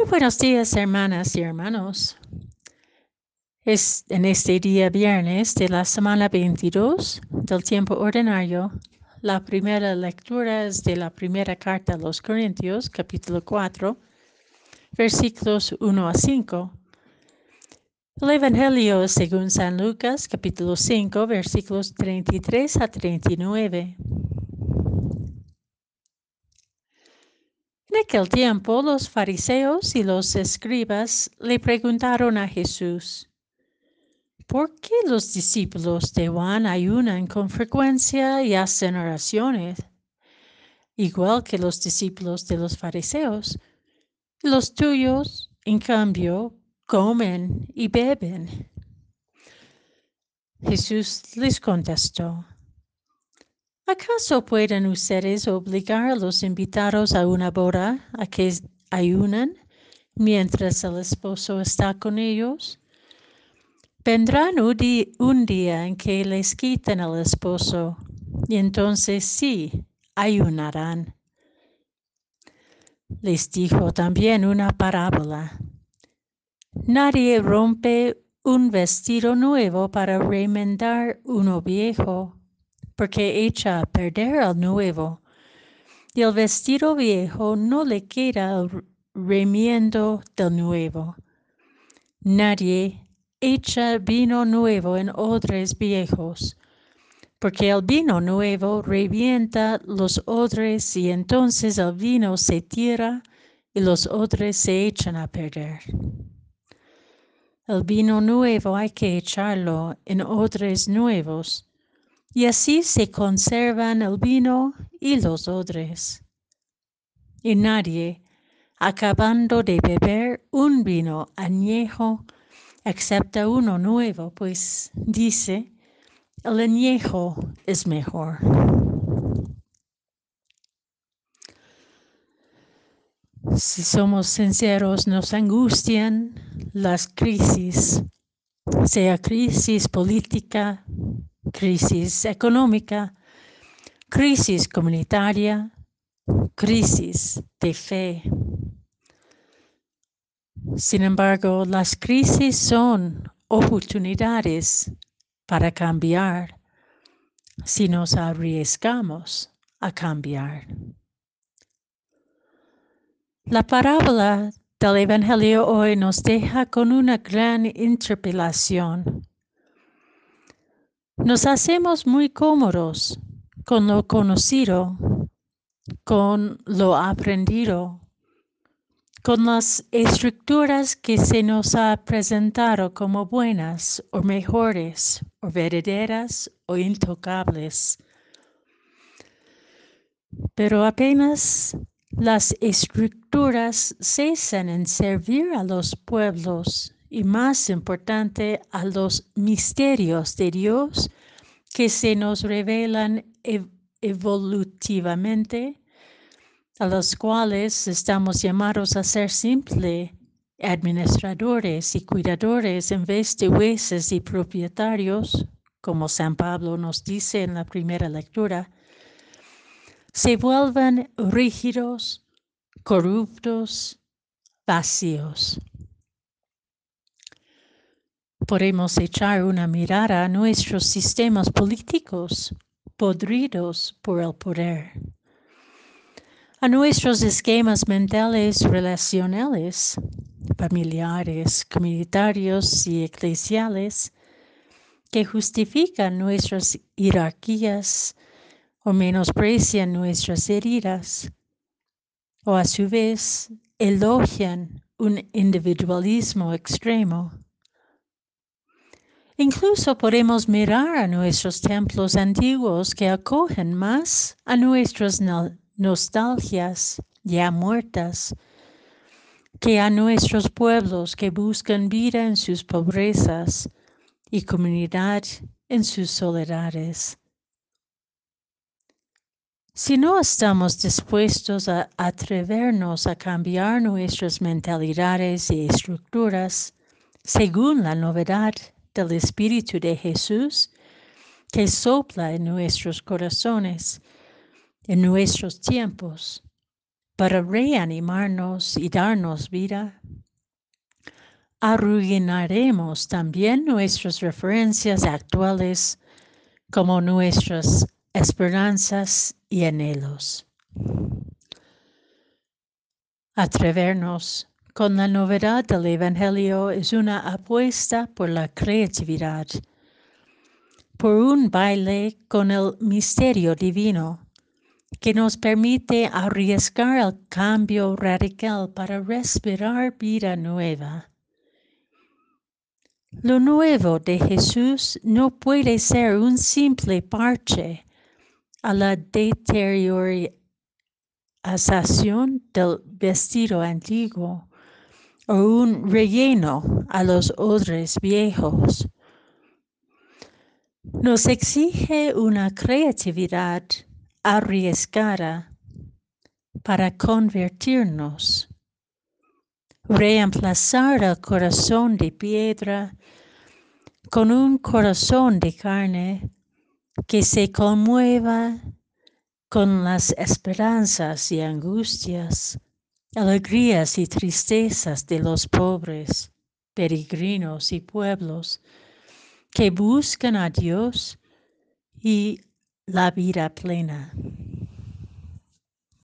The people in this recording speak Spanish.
Muy buenos días, hermanas y hermanos. Es en este día viernes de la semana 22 del tiempo ordinario. La primera lectura es de la primera carta a los Corintios, capítulo 4, versículos 1 a 5. El Evangelio según San Lucas, capítulo 5, versículos 33 a 39. En aquel tiempo los fariseos y los escribas le preguntaron a Jesús, ¿por qué los discípulos de Juan ayunan con frecuencia y hacen oraciones, igual que los discípulos de los fariseos? Los tuyos, en cambio, comen y beben. Jesús les contestó, ¿Acaso pueden ustedes obligar a los invitados a una boda a que ayunan mientras el esposo está con ellos? Vendrán un día en que les quiten al esposo y entonces sí ayunarán. Les dijo también una parábola. Nadie rompe un vestido nuevo para remendar uno viejo porque echa a perder al nuevo, y el vestido viejo no le queda el remiendo del nuevo. Nadie echa vino nuevo en odres viejos, porque el vino nuevo revienta los odres y entonces el vino se tira y los odres se echan a perder. El vino nuevo hay que echarlo en odres nuevos y así se conservan el vino y los odres. Y nadie, acabando de beber un vino añejo, acepta uno nuevo, pues dice, el añejo es mejor. Si somos sinceros, nos angustian las crisis, sea crisis política, crisis económica, crisis comunitaria, crisis de fe. Sin embargo, las crisis son oportunidades para cambiar si nos arriesgamos a cambiar. La parábola del Evangelio hoy nos deja con una gran interpelación nos hacemos muy cómodos con lo conocido, con lo aprendido, con las estructuras que se nos ha presentado como buenas o mejores o verdaderas o intocables. Pero apenas las estructuras cesan en servir a los pueblos y más importante a los misterios de Dios que se nos revelan evolutivamente, a los cuales estamos llamados a ser simple administradores y cuidadores en vez de jueces y propietarios, como San Pablo nos dice en la primera lectura, se vuelven rígidos, corruptos, vacíos podemos echar una mirada a nuestros sistemas políticos podridos por el poder, a nuestros esquemas mentales relacionales, familiares, comunitarios y eclesiales que justifican nuestras jerarquías o menosprecian nuestras heridas, o a su vez elogian un individualismo extremo Incluso podemos mirar a nuestros templos antiguos que acogen más a nuestras nostalgias ya muertas que a nuestros pueblos que buscan vida en sus pobrezas y comunidad en sus soledades. Si no estamos dispuestos a atrevernos a cambiar nuestras mentalidades y estructuras según la novedad del Espíritu de Jesús que sopla en nuestros corazones, en nuestros tiempos. para reanimarnos y darnos vida, arruinaremos también nuestras referencias actuales como nuestras esperanzas y anhelos. Atrevernos con la novedad del Evangelio es una apuesta por la creatividad, por un baile con el misterio divino que nos permite arriesgar el cambio radical para respirar vida nueva. Lo nuevo de Jesús no puede ser un simple parche a la deterioración del vestido antiguo o un relleno a los odres viejos. Nos exige una creatividad arriesgada para convertirnos, reemplazar el corazón de piedra con un corazón de carne que se conmueva con las esperanzas y angustias, alegrías y tristezas de los pobres, peregrinos y pueblos que buscan a Dios y la vida plena.